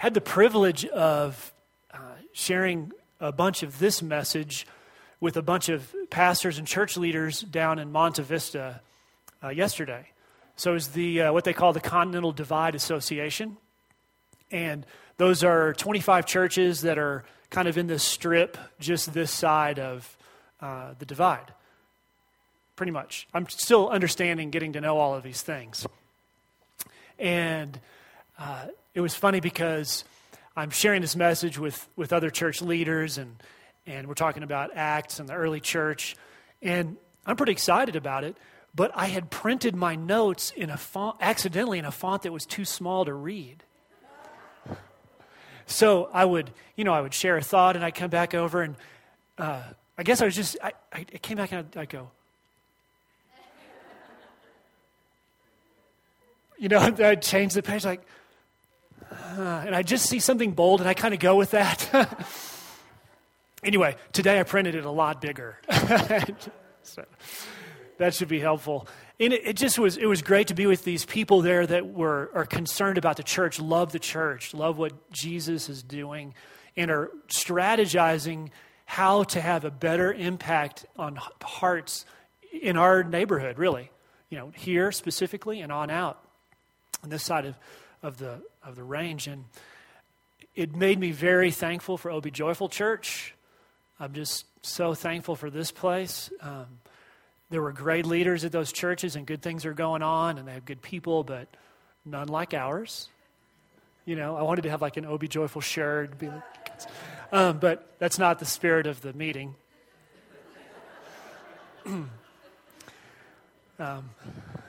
had the privilege of uh, sharing a bunch of this message with a bunch of pastors and church leaders down in Monte Vista uh, yesterday. So it's the uh, what they call the Continental Divide Association, and those are 25 churches that are kind of in this strip just this side of uh, the divide. Pretty much. I'm still understanding, getting to know all of these things. And uh, it was funny because I'm sharing this message with, with other church leaders, and, and we're talking about Acts and the early church. And I'm pretty excited about it, but I had printed my notes in a font, accidentally in a font that was too small to read. So I would, you know, I would share a thought and I'd come back over and uh, I guess I was just, I, I came back and I'd, I'd go, you know, I'd change the page like, uh, and I just see something bold and I kind of go with that. anyway, today I printed it a lot bigger. so that should be helpful. And it, it, just was, it was great to be with these people there that were, are concerned about the church, love the church, love what Jesus is doing, and are strategizing how to have a better impact on hearts in our neighborhood, really. You know, here specifically and on out on this side of, of, the, of the range. And it made me very thankful for O Be Joyful Church. I'm just so thankful for this place. Um, there were great leaders at those churches, and good things are going on, and they have good people, but none like ours. You know, I wanted to have like an O Be Joyful shirt, be like, um, but that's not the spirit of the meeting. um,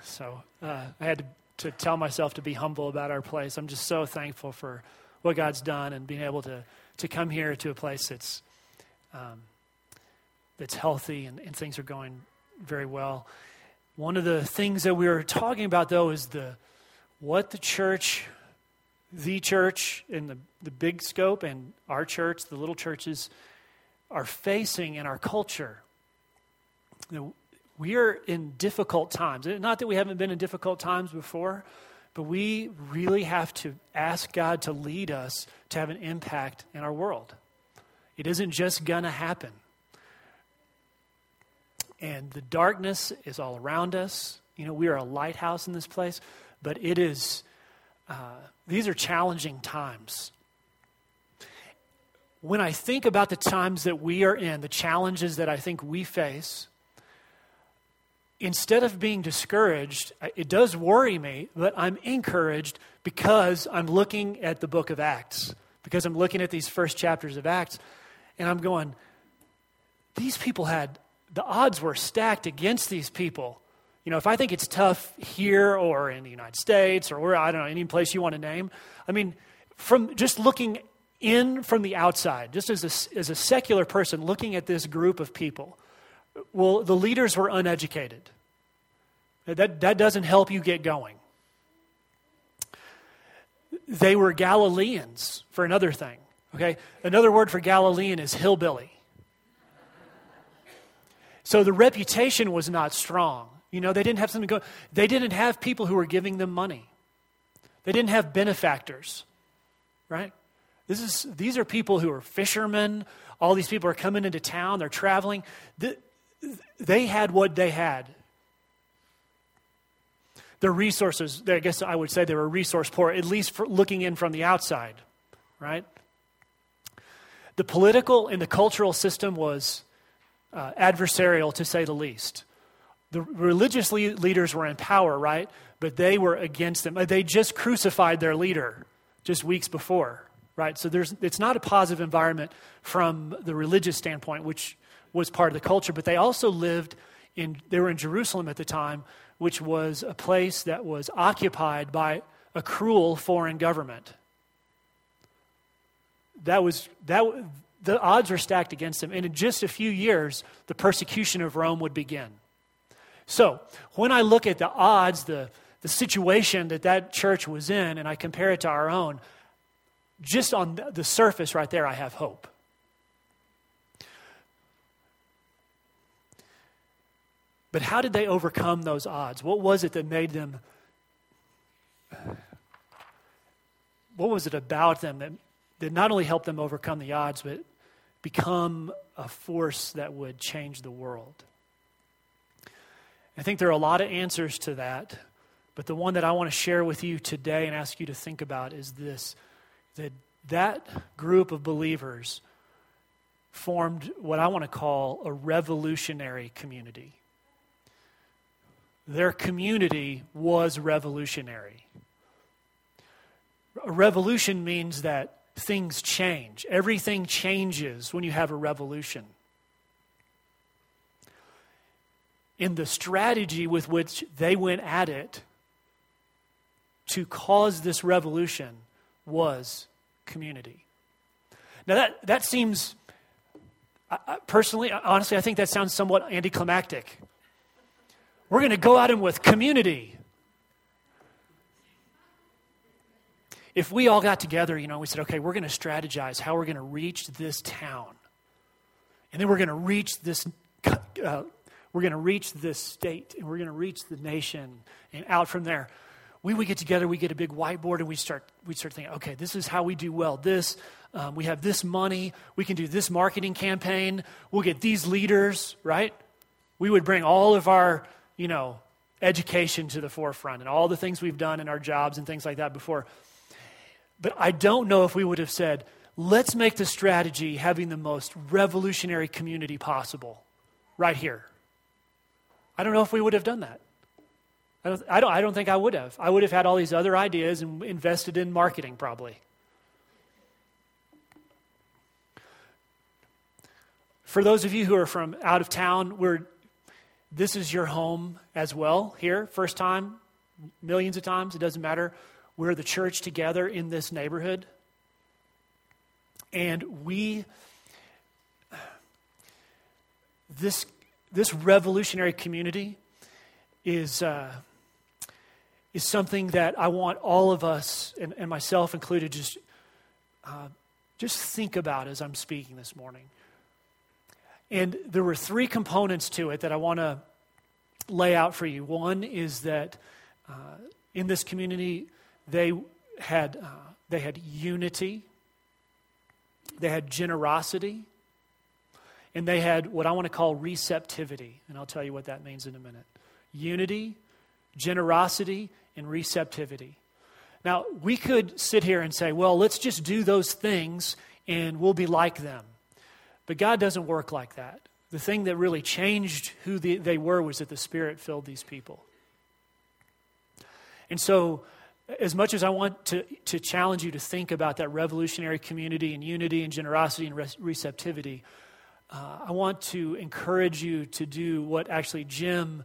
so uh, I had to, to tell myself to be humble about our place. I'm just so thankful for what God's done and being able to, to come here to a place that's, um, that's healthy and, and things are going very well. One of the things that we were talking about, though, is the what the church, the church in the, the big scope, and our church, the little churches, are facing in our culture. We are in difficult times. Not that we haven't been in difficult times before, but we really have to ask God to lead us to have an impact in our world. It isn't just going to happen and the darkness is all around us. You know, we are a lighthouse in this place, but it is, uh, these are challenging times. When I think about the times that we are in, the challenges that I think we face, instead of being discouraged, uh, it does worry me, but I'm encouraged because I'm looking at the book of Acts, because I'm looking at these first chapters of Acts, and I'm going, these people had the odds were stacked against these people. You know, if I think it's tough here or in the United States or where, I don't know, any place you want to name, I mean, from just looking in from the outside, just as a, as a secular person looking at this group of people, well, the leaders were uneducated. That, that doesn't help you get going. They were Galileans, for another thing. Okay? Another word for Galilean is hillbilly. So the reputation was not strong. You know, they didn't have something go. They didn't have people who were giving them money. They didn't have benefactors, right? This is, these are people who are fishermen. All these people are coming into town. They're traveling. They had what they had. Their resources, I guess I would say they were resource poor, at least looking in from the outside, right? The political and the cultural system was uh, adversarial to say the least. The religious le- leaders were in power, right? But they were against them. They just crucified their leader just weeks before, right? So there's, it's not a positive environment from the religious standpoint, which was part of the culture, but they also lived in, they were in Jerusalem at the time, which was a place that was occupied by a cruel foreign government. That was, that, the odds were stacked against them. And in just a few years, the persecution of Rome would begin. So, when I look at the odds, the, the situation that that church was in, and I compare it to our own, just on the surface right there, I have hope. But how did they overcome those odds? What was it that made them what was it about them that, that not only helped them overcome the odds, but become a force that would change the world? I think there are a lot of answers to that, but the one that I want to share with you today and ask you to think about is this that that group of believers formed what I want to call a revolutionary community. Their community was revolutionary. A revolution means that things change, everything changes when you have a revolution. In the strategy with which they went at it to cause this revolution was community. Now, that, that seems, I, personally, honestly, I think that sounds somewhat anticlimactic. We're going to go at him with community. If we all got together, you know, we said, okay, we're going to strategize how we're going to reach this town. And then we're going to reach this, uh, we're going to reach this state, and we're going to reach the nation, and out from there. We would get together, we get a big whiteboard, and we start, we start thinking, okay, this is how we do well. This, um, we have this money, we can do this marketing campaign, we'll get these leaders, right? We would bring all of our you know, education to the forefront and all the things we've done in our jobs and things like that before. But I don't know if we would have said, let's make the strategy having the most revolutionary community possible right here. I don't know if we would have done that. I don't, I don't, I don't think I would have. I would have had all these other ideas and invested in marketing probably. For those of you who are from out of town, we're this is your home as well here, first time, millions of times, it doesn't matter. We're the church together in this neighborhood. And we, this, this revolutionary community is, uh, is something that I want all of us, and, and myself included, just, uh, just think about as I'm speaking this morning. And there were three components to it that I want to lay out for you. One is that uh, in this community, they had, uh, they had unity, they had generosity, and they had what I want to call receptivity. And I'll tell you what that means in a minute unity, generosity, and receptivity. Now, we could sit here and say, well, let's just do those things and we'll be like them. But God doesn't work like that. The thing that really changed who the, they were was that the Spirit filled these people. And so, as much as I want to, to challenge you to think about that revolutionary community and unity and generosity and receptivity, uh, I want to encourage you to do what actually Jim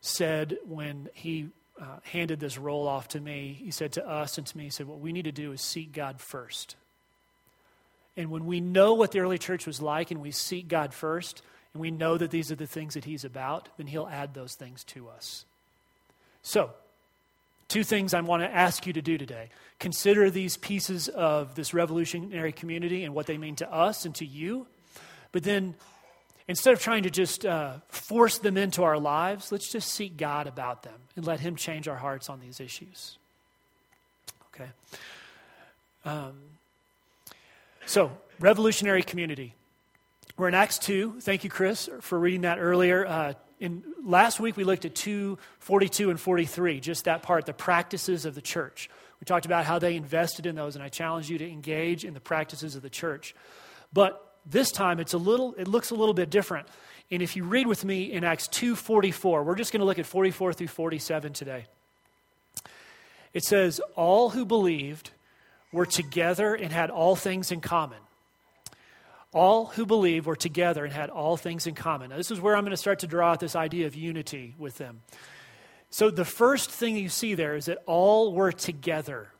said when he uh, handed this role off to me. He said to us and to me, he said, What we need to do is seek God first. And when we know what the early church was like and we seek God first, and we know that these are the things that He's about, then He'll add those things to us. So, two things I want to ask you to do today. Consider these pieces of this revolutionary community and what they mean to us and to you. But then, instead of trying to just uh, force them into our lives, let's just seek God about them and let Him change our hearts on these issues. Okay? Um, so, revolutionary community. We're in Acts 2. Thank you, Chris, for reading that earlier. Uh, in, last week, we looked at 2 42 and 43, just that part, the practices of the church. We talked about how they invested in those, and I challenge you to engage in the practices of the church. But this time, it's a little, it looks a little bit different. And if you read with me in Acts 2:44, we're just going to look at 44 through 47 today. It says, "All who believed were together and had all things in common. All who believed were together and had all things in common. Now, this is where I'm going to start to draw out this idea of unity with them. So, the first thing you see there is that all were together.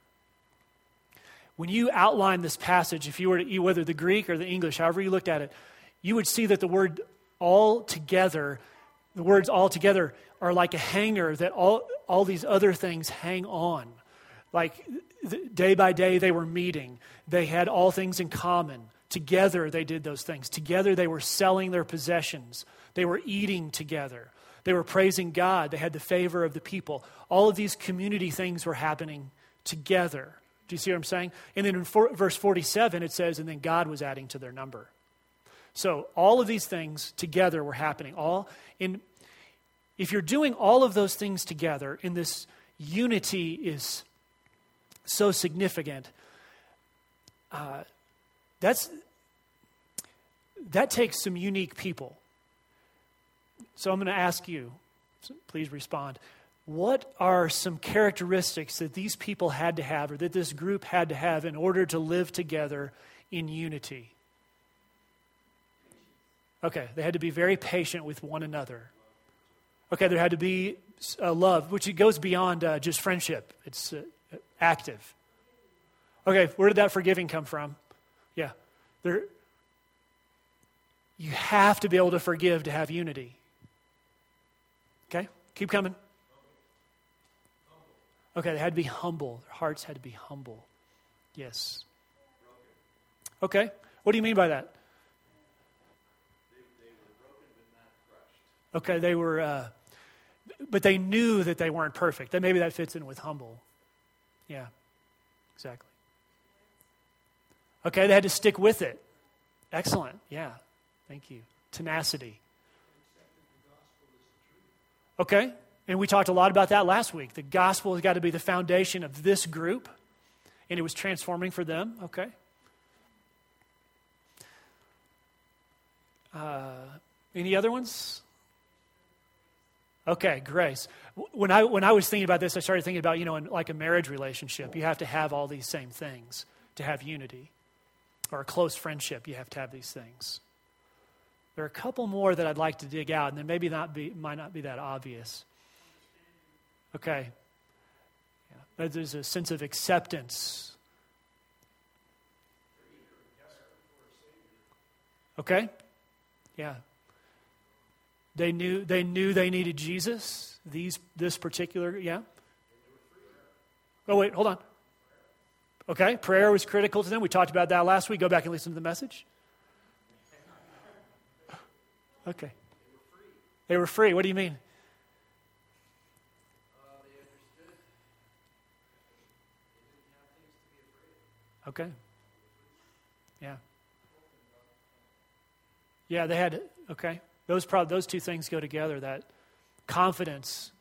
When you outline this passage, if you were to, whether the Greek or the English, however you looked at it, you would see that the word all together, the words all together, are like a hanger that all, all these other things hang on. Like day by day, they were meeting. They had all things in common. Together, they did those things. Together, they were selling their possessions. They were eating together. They were praising God. They had the favor of the people. All of these community things were happening together, Do you see what I'm saying? And then in for, verse 47, it says, and then God was adding to their number. So all of these things together were happening. All in, if you're doing all of those things together, and this unity is so significant, uh, that's that takes some unique people. So I'm going to ask you, so please respond. What are some characteristics that these people had to have, or that this group had to have, in order to live together in unity? Okay, they had to be very patient with one another. Okay, there had to be uh, love, which it goes beyond uh, just friendship. It's uh, active. Okay, where did that forgiving come from? Yeah, there. You have to be able to forgive to have unity. Okay, keep coming. Okay, they had to be humble. Their hearts had to be humble. Yes. Okay, what do you mean by that? Okay, they were, uh, but they knew that they weren't perfect. That maybe that fits in with humble. Yeah, exactly. Okay, they had to stick with it. Excellent. Yeah, thank you. Tenacity. Okay, and we talked a lot about that last week. The gospel has got to be the foundation of this group, and it was transforming for them. Okay. Uh, any other ones? Okay, grace. When I, when I was thinking about this, I started thinking about, you know, in like a marriage relationship, you have to have all these same things to have unity. Or a close friendship, you have to have these things. There are a couple more that I'd like to dig out, and then maybe not be, might not be that obvious. Okay. There's a sense of acceptance. Okay? Yeah. They knew they knew they needed Jesus. These this particular yeah. Oh wait, hold on. Okay, prayer was critical to them. We talked about that last week. Go back and listen to the message. Okay. They were free. What do you mean? Okay. Yeah. Yeah, they had, okay. Those, probably, those two things go together that confidence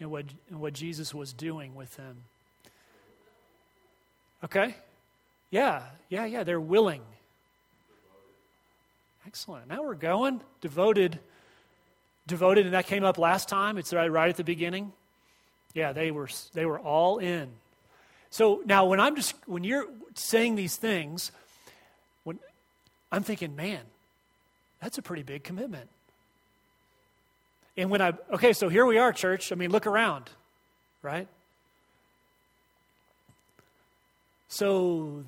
in what, in what Jesus was doing with them. Okay? Yeah, yeah, yeah. They're willing. Excellent. Now we're going. Devoted. Devoted, and that came up last time. It's right, right at the beginning. Yeah, they were they were all in. So now when I'm just when you're saying these things, when I'm thinking, man, that's a pretty big commitment. And when I, okay, so here we are, church. I mean, look around, right? So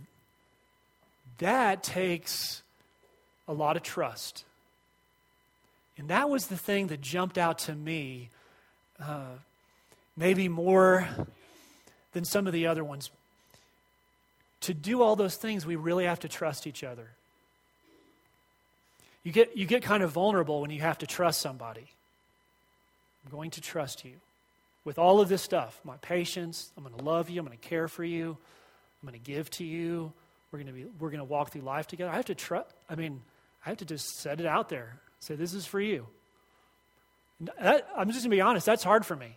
that takes a lot of trust. And that was the thing that jumped out to me, uh, maybe more than some of the other ones. To do all those things, we really have to trust each other. You get, you get kind of vulnerable when you have to trust somebody. I'm going to trust you with all of this stuff my patience. I'm going to love you. I'm going to care for you. I'm going to give to you. We're going to, be, we're going to walk through life together. I have to trust. I mean, I have to just set it out there. Say, this is for you. That, I'm just going to be honest, that's hard for me.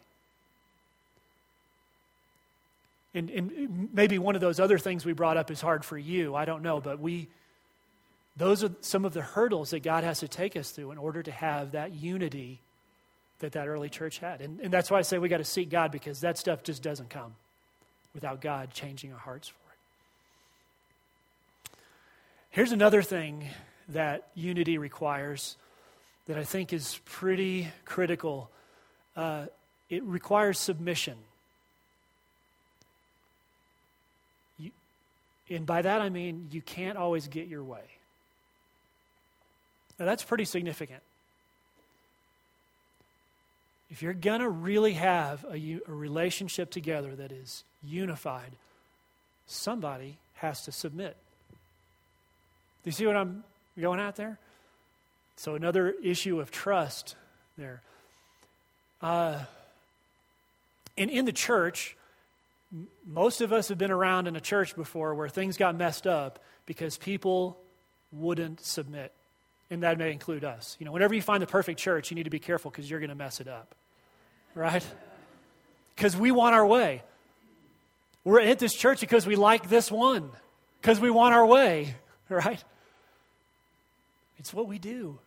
And, and maybe one of those other things we brought up is hard for you. I don't know. But we, those are some of the hurdles that God has to take us through in order to have that unity that that early church had. And, and that's why I say we got to seek God because that stuff just doesn't come without God changing our hearts for it. Here's another thing that unity requires that I think is pretty critical uh, it requires submission. And by that I mean you can't always get your way. Now, that's pretty significant. If you're going to really have a, a relationship together that is unified, somebody has to submit. Do you see what I'm going at there? So, another issue of trust there. Uh, and in the church, most of us have been around in a church before where things got messed up because people wouldn't submit. And that may include us. You know, whenever you find the perfect church, you need to be careful because you're going to mess it up. Right? Because we want our way. We're at this church because we like this one, because we want our way, right? It's what we do.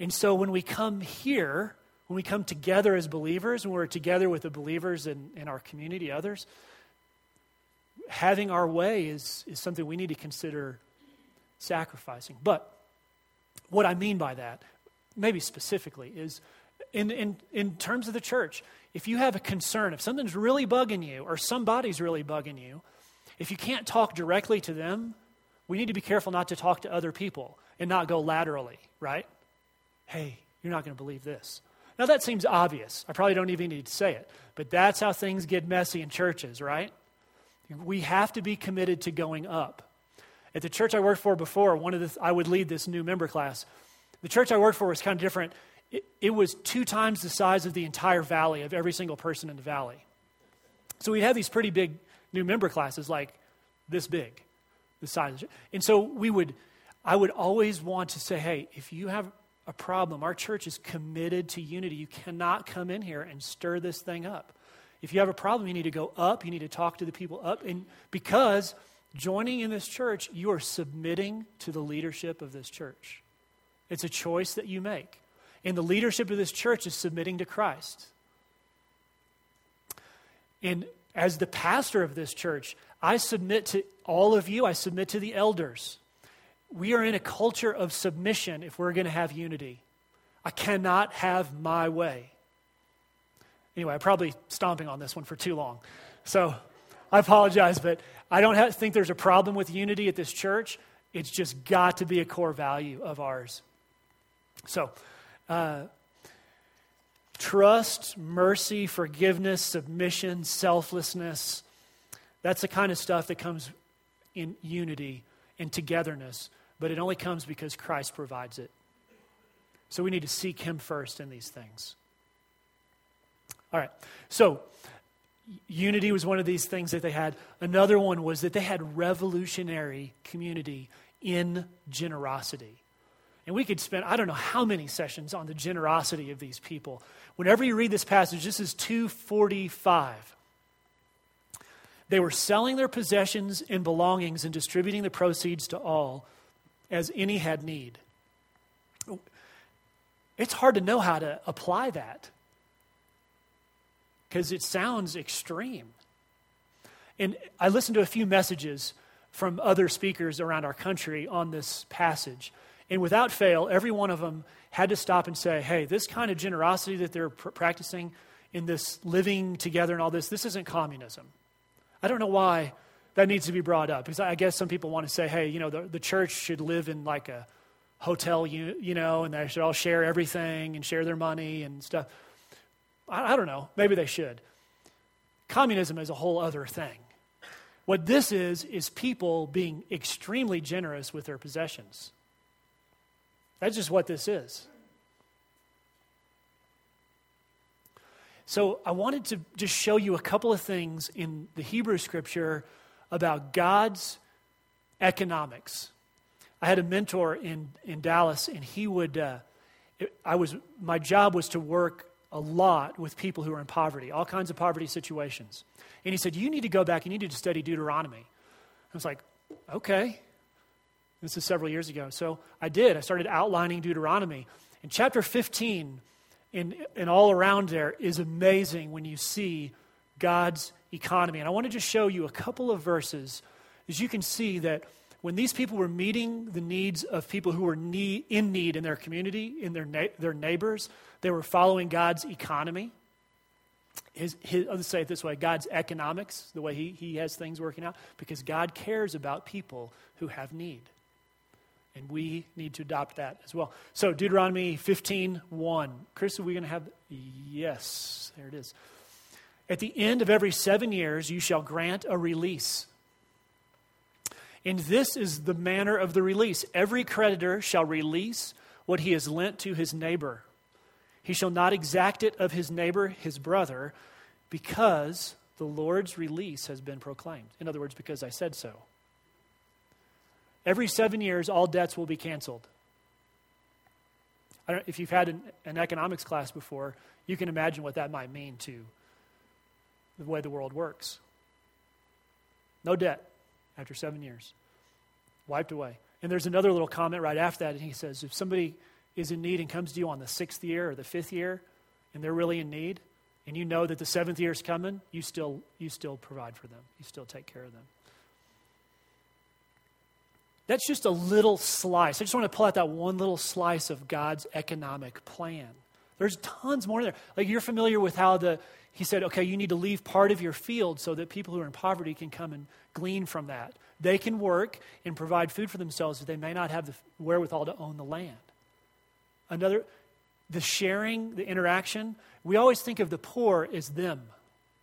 And so when we come here, when we come together as believers, when we're together with the believers in, in our community, others, having our way is, is something we need to consider sacrificing. But what I mean by that, maybe specifically, is in, in, in terms of the church, if you have a concern, if something's really bugging you or somebody's really bugging you, if you can't talk directly to them, we need to be careful not to talk to other people and not go laterally, right? Hey, you're not going to believe this. Now, that seems obvious. I probably don't even need to say it, but that's how things get messy in churches, right? We have to be committed to going up. At the church I worked for before, one of the, I would lead this new member class. The church I worked for was kind of different it, it was two times the size of the entire valley, of every single person in the valley. So we'd have these pretty big new member classes, like this big, the size. And so we would, I would always want to say, hey, if you have a problem, our church is committed to unity. You cannot come in here and stir this thing up. If you have a problem, you need to go up. You need to talk to the people up. And because joining in this church, you are submitting to the leadership of this church. It's a choice that you make. And the leadership of this church is submitting to Christ. And as the pastor of this church, I submit to all of you, I submit to the elders. We are in a culture of submission if we're going to have unity. I cannot have my way. Anyway, I'm probably stomping on this one for too long. So I apologize, but I don't have, think there's a problem with unity at this church. It's just got to be a core value of ours. So, uh, trust, mercy, forgiveness, submission, selflessness. That's the kind of stuff that comes in unity and togetherness, but it only comes because Christ provides it. So we need to seek Him first in these things. All right. So, unity was one of these things that they had. Another one was that they had revolutionary community in generosity. And we could spend, I don't know how many sessions on the generosity of these people. Whenever you read this passage, this is 245. They were selling their possessions and belongings and distributing the proceeds to all as any had need. It's hard to know how to apply that because it sounds extreme. And I listened to a few messages from other speakers around our country on this passage. And without fail, every one of them had to stop and say, hey, this kind of generosity that they're pr- practicing in this living together and all this, this isn't communism. I don't know why that needs to be brought up because I guess some people want to say, hey, you know, the, the church should live in like a hotel, you, you know, and they should all share everything and share their money and stuff. I, I don't know. Maybe they should. Communism is a whole other thing. What this is, is people being extremely generous with their possessions. That's just what this is. So, I wanted to just show you a couple of things in the Hebrew scripture about God's economics. I had a mentor in, in Dallas, and he would, uh, I was, my job was to work a lot with people who are in poverty, all kinds of poverty situations. And he said, You need to go back, you need to study Deuteronomy. I was like, Okay. This is several years ago. So I did. I started outlining Deuteronomy. And chapter 15 and, and all around there is amazing when you see God's economy. And I want to just show you a couple of verses as you can see that when these people were meeting the needs of people who were need, in need in their community, in their, na- their neighbors, they were following God's economy. His, his, let's say it this way God's economics, the way he, he has things working out, because God cares about people who have need. And we need to adopt that as well. So Deuteronomy 15, 1. Chris, are we going to have? Yes, there it is. At the end of every seven years, you shall grant a release. And this is the manner of the release. Every creditor shall release what he has lent to his neighbor. He shall not exact it of his neighbor, his brother, because the Lord's release has been proclaimed. In other words, because I said so. Every seven years, all debts will be canceled. If you've had an, an economics class before, you can imagine what that might mean to the way the world works. No debt after seven years, wiped away. And there's another little comment right after that, and he says, if somebody is in need and comes to you on the sixth year or the fifth year, and they're really in need, and you know that the seventh year is coming, you still, you still provide for them. You still take care of them. That's just a little slice. I just want to pull out that one little slice of God's economic plan. There's tons more there. Like you're familiar with how the he said, okay, you need to leave part of your field so that people who are in poverty can come and glean from that. They can work and provide food for themselves, but they may not have the wherewithal to own the land. Another, the sharing, the interaction, we always think of the poor as them,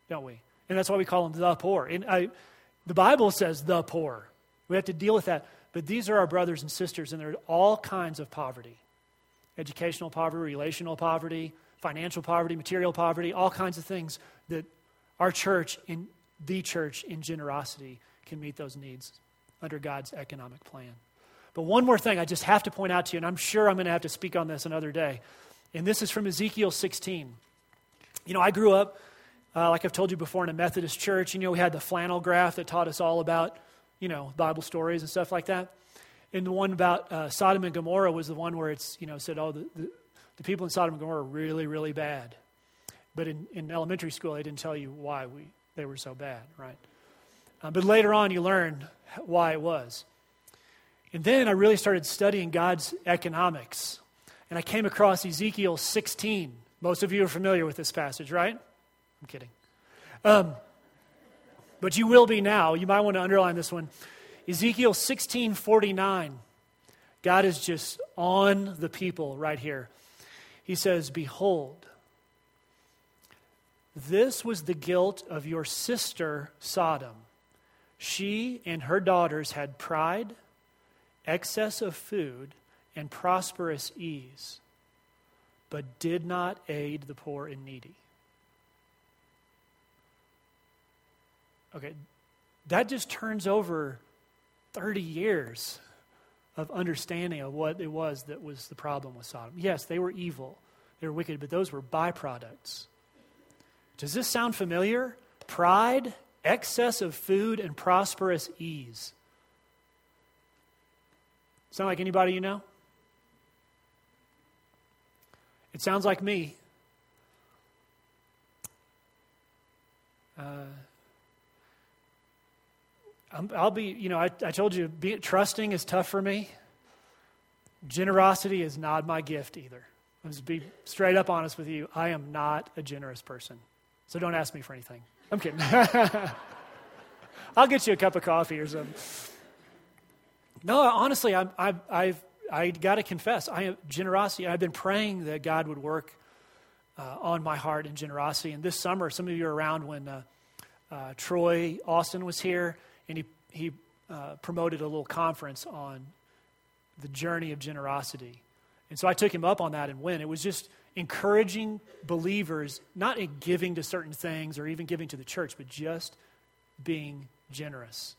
don't we? And that's why we call them the poor. And I, the Bible says the poor. We have to deal with that. But these are our brothers and sisters, and there are all kinds of poverty educational poverty, relational poverty, financial poverty, material poverty, all kinds of things that our church, in the church, in generosity, can meet those needs under God's economic plan. But one more thing I just have to point out to you, and I'm sure I'm going to have to speak on this another day. And this is from Ezekiel 16. You know, I grew up, uh, like I've told you before, in a Methodist church. You know, we had the flannel graph that taught us all about you know, Bible stories and stuff like that. And the one about uh, Sodom and Gomorrah was the one where it's, you know, said, oh, the, the, the people in Sodom and Gomorrah are really, really bad. But in, in elementary school, they didn't tell you why we, they were so bad, right? Uh, but later on, you learn why it was. And then I really started studying God's economics. And I came across Ezekiel 16. Most of you are familiar with this passage, right? I'm kidding. Um, but you will be now. You might want to underline this one. Ezekiel 16:49. God is just on the people right here. He says, "Behold, this was the guilt of your sister Sodom. She and her daughters had pride, excess of food, and prosperous ease, but did not aid the poor and needy." Okay, that just turns over 30 years of understanding of what it was that was the problem with Sodom. Yes, they were evil, they were wicked, but those were byproducts. Does this sound familiar? Pride, excess of food, and prosperous ease. Sound like anybody you know? It sounds like me. Uh, i will be, you know, I, I told you, be, trusting is tough for me. Generosity is not my gift either. I'll just be straight up honest with you. I am not a generous person. So don't ask me for anything. I'm kidding. I'll get you a cup of coffee or something. No, honestly, I, I, I've, I got to confess, I have generosity. I've been praying that God would work uh, on my heart in generosity. And this summer, some of you are around when uh, uh, Troy Austin was here and he, he uh, promoted a little conference on the journey of generosity. And so I took him up on that and went. It was just encouraging believers, not in giving to certain things or even giving to the church, but just being generous.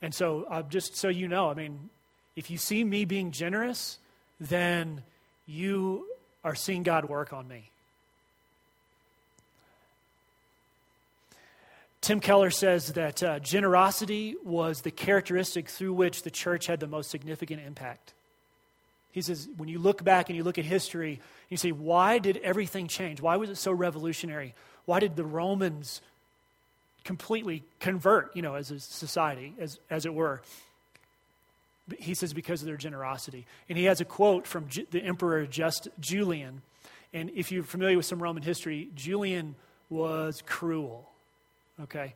And so, uh, just so you know, I mean, if you see me being generous, then you are seeing God work on me. Tim Keller says that uh, generosity was the characteristic through which the church had the most significant impact. He says, when you look back and you look at history, you say, why did everything change? Why was it so revolutionary? Why did the Romans completely convert, you know, as a society, as, as it were? He says, because of their generosity. And he has a quote from Ju- the Emperor Just Julian. And if you're familiar with some Roman history, Julian was cruel okay?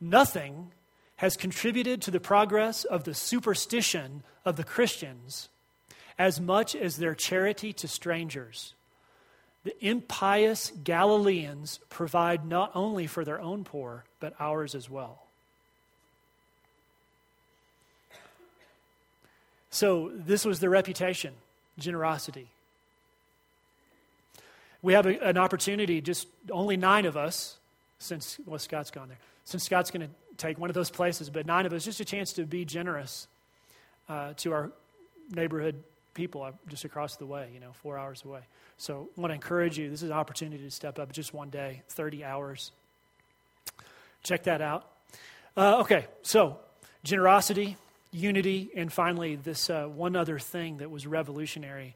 Nothing has contributed to the progress of the superstition of the Christians as much as their charity to strangers. The impious Galileans provide not only for their own poor, but ours as well. So, this was their reputation generosity. we have a, an opportunity, just only nine of us, since, well, Scott's gone there, since Scott's going to take one of those places, but nine of us, just a chance to be generous uh, to our neighborhood people uh, just across the way, you know, four hours away. So I want to encourage you. This is an opportunity to step up just one day, 30 hours. Check that out. Uh, okay, so generosity, unity, and finally, this uh, one other thing that was revolutionary,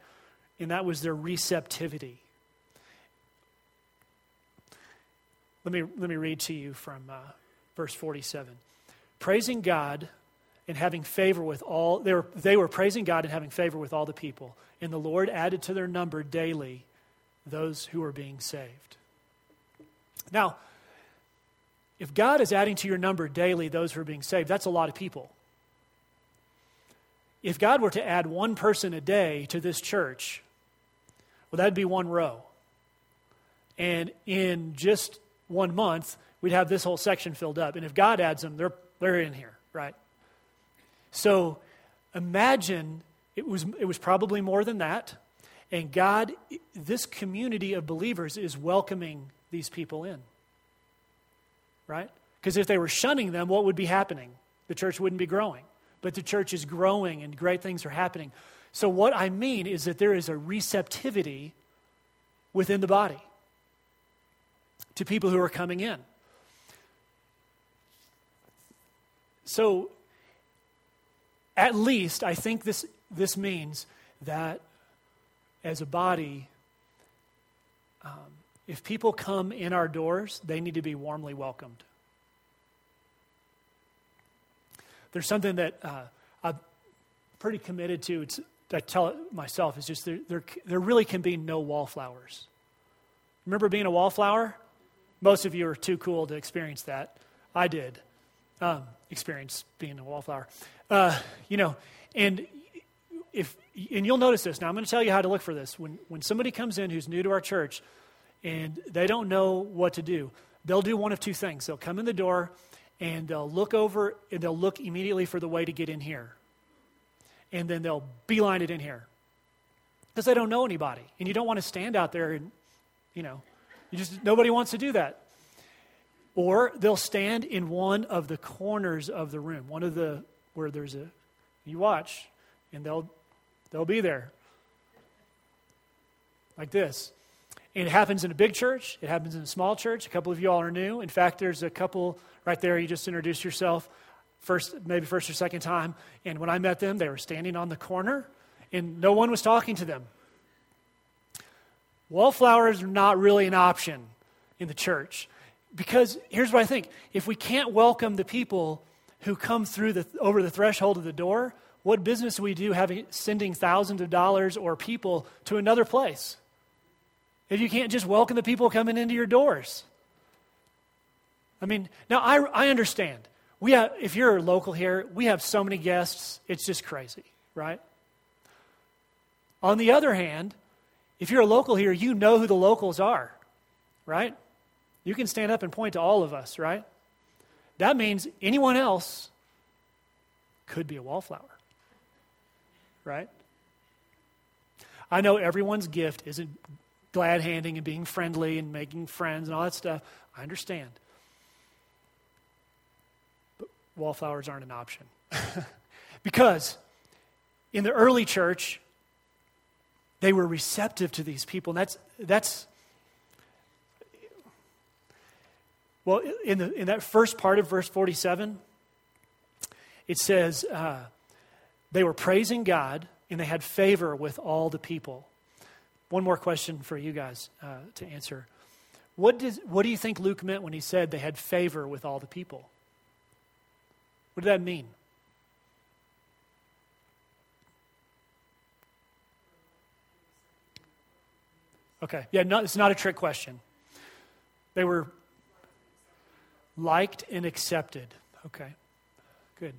and that was their receptivity. Let me, let me read to you from uh, verse 47. Praising God and having favor with all, they were, they were praising God and having favor with all the people. And the Lord added to their number daily those who were being saved. Now, if God is adding to your number daily those who are being saved, that's a lot of people. If God were to add one person a day to this church, well, that'd be one row. And in just one month, we'd have this whole section filled up. And if God adds them, they're, they're in here, right? So imagine it was, it was probably more than that. And God, this community of believers is welcoming these people in. Right? Because if they were shunning them, what would be happening? The church wouldn't be growing. But the church is growing and great things are happening. So, what I mean is that there is a receptivity within the body to people who are coming in. So, at least, I think this, this means that as a body, um, if people come in our doors, they need to be warmly welcomed. There's something that uh, I'm pretty committed to. It's, I tell it myself, is just there, there, there really can be no wallflowers. Remember being a wallflower? Most of you are too cool to experience that. I did um, experience being a wallflower. Uh, you know, and if and you'll notice this. Now I'm going to tell you how to look for this. When when somebody comes in who's new to our church and they don't know what to do, they'll do one of two things. They'll come in the door and they'll look over and they'll look immediately for the way to get in here. And then they'll beeline it in here. Because they don't know anybody. And you don't want to stand out there and, you know, you just nobody wants to do that. Or they'll stand in one of the corners of the room, one of the where there's a you watch, and they'll they'll be there. Like this. And it happens in a big church, it happens in a small church. A couple of you all are new. In fact, there's a couple right there, you just introduced yourself first maybe first or second time. And when I met them, they were standing on the corner and no one was talking to them. Wallflowers are not really an option in the church. Because here's what I think if we can't welcome the people who come through the, over the threshold of the door, what business do we do having, sending thousands of dollars or people to another place? If you can't just welcome the people coming into your doors. I mean, now I, I understand. We have, if you're local here, we have so many guests, it's just crazy, right? On the other hand, if you're a local here, you know who the locals are, right? You can stand up and point to all of us, right? That means anyone else could be a wallflower, right? I know everyone's gift isn't glad handing and being friendly and making friends and all that stuff. I understand. But wallflowers aren't an option. because in the early church, they were receptive to these people. And that's, that's Well, in, the, in that first part of verse 47, it says uh, they were praising God and they had favor with all the people. One more question for you guys uh, to answer. What, does, what do you think Luke meant when he said they had favor with all the people? What did that mean? Okay, yeah, no, it's not a trick question. They were Liked and accepted. Okay, good.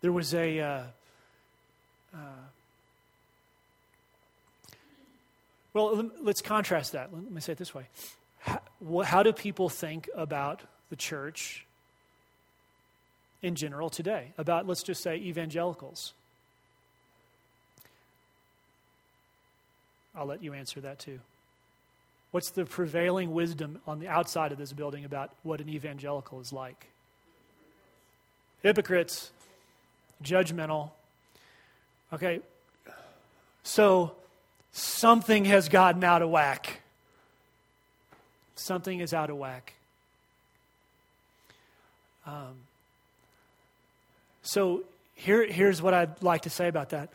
There was a. Uh, uh, well, let's contrast that. Let me say it this way. How, how do people think about the church in general today about, let's just say, evangelicals. I'll let you answer that too. What's the prevailing wisdom on the outside of this building about what an evangelical is like? Hypocrites, judgmental. Okay, so something has gotten out of whack. Something is out of whack. Um, so here, here's what I'd like to say about that.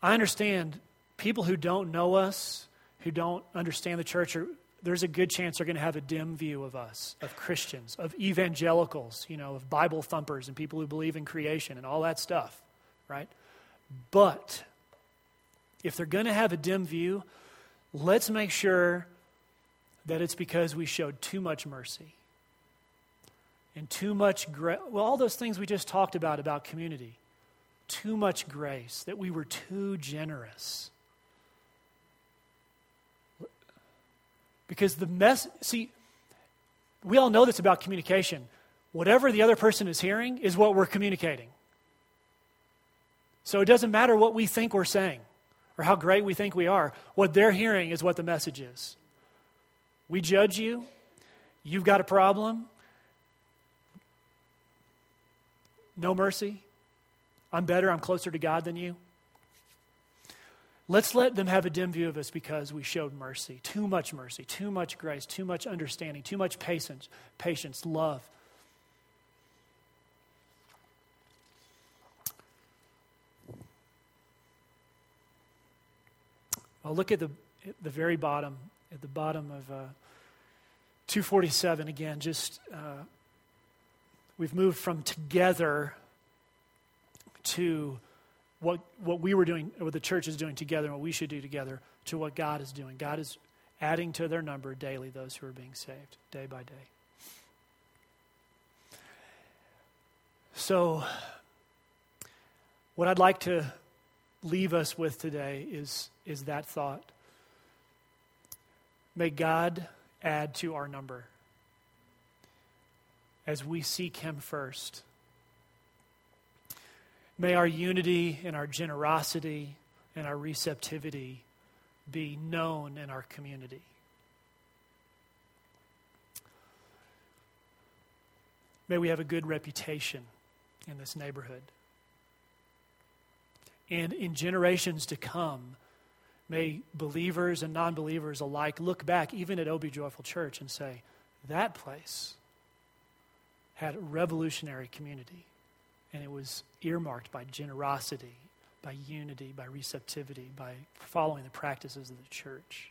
I understand people who don't know us, who don't understand the church, are, there's a good chance they're going to have a dim view of us, of Christians, of evangelicals, you know, of Bible thumpers and people who believe in creation and all that stuff, right? But if they're going to have a dim view, let's make sure that it's because we showed too much mercy and too much grace. Well, all those things we just talked about about community. Too much grace, that we were too generous. Because the mess, see, we all know this about communication. Whatever the other person is hearing is what we're communicating. So it doesn't matter what we think we're saying or how great we think we are. What they're hearing is what the message is. We judge you. You've got a problem. No mercy. I'm better. I'm closer to God than you. Let's let them have a dim view of us because we showed mercy. Too much mercy, too much grace, too much understanding, too much patience, patience, love. Well, look at the, at the very bottom, at the bottom of uh, 247 again. Just uh, we've moved from together to what, what we were doing, what the church is doing together, and what we should do together, to what God is doing. God is adding to their number daily those who are being saved, day by day. So, what I'd like to leave us with today is, is that thought. May God add to our number as we seek Him first. May our unity and our generosity and our receptivity be known in our community. May we have a good reputation in this neighborhood. And in generations to come, may believers and non believers alike look back, even at O Be Joyful Church, and say, that place had a revolutionary community. And it was earmarked by generosity, by unity, by receptivity, by following the practices of the church.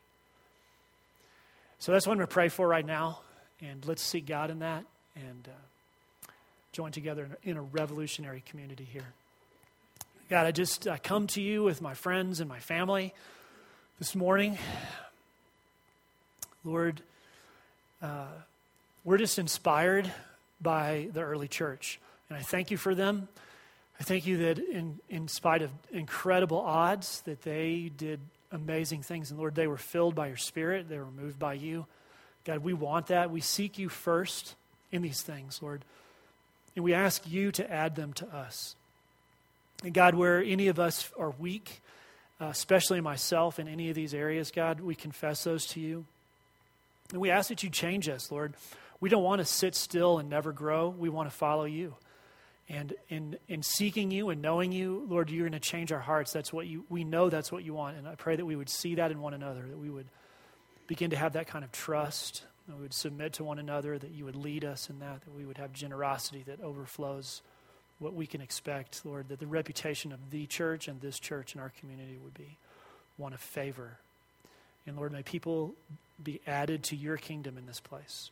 So that's what I'm going to pray for right now. And let's seek God in that and uh, join together in a, in a revolutionary community here. God, I just I come to you with my friends and my family this morning. Lord, uh, we're just inspired by the early church. And I thank you for them. I thank you that in, in spite of incredible odds, that they did amazing things. And Lord, they were filled by your spirit. They were moved by you. God, we want that. We seek you first in these things, Lord. And we ask you to add them to us. And God, where any of us are weak, uh, especially myself in any of these areas, God, we confess those to you. And we ask that you change us, Lord. We don't want to sit still and never grow. We want to follow you. And in, in seeking you and knowing you, Lord, you're going to change our hearts. That's what you, we know that's what you want. And I pray that we would see that in one another, that we would begin to have that kind of trust, that we would submit to one another, that you would lead us in that, that we would have generosity that overflows what we can expect, Lord, that the reputation of the church and this church in our community would be one of favor. And Lord, may people be added to your kingdom in this place.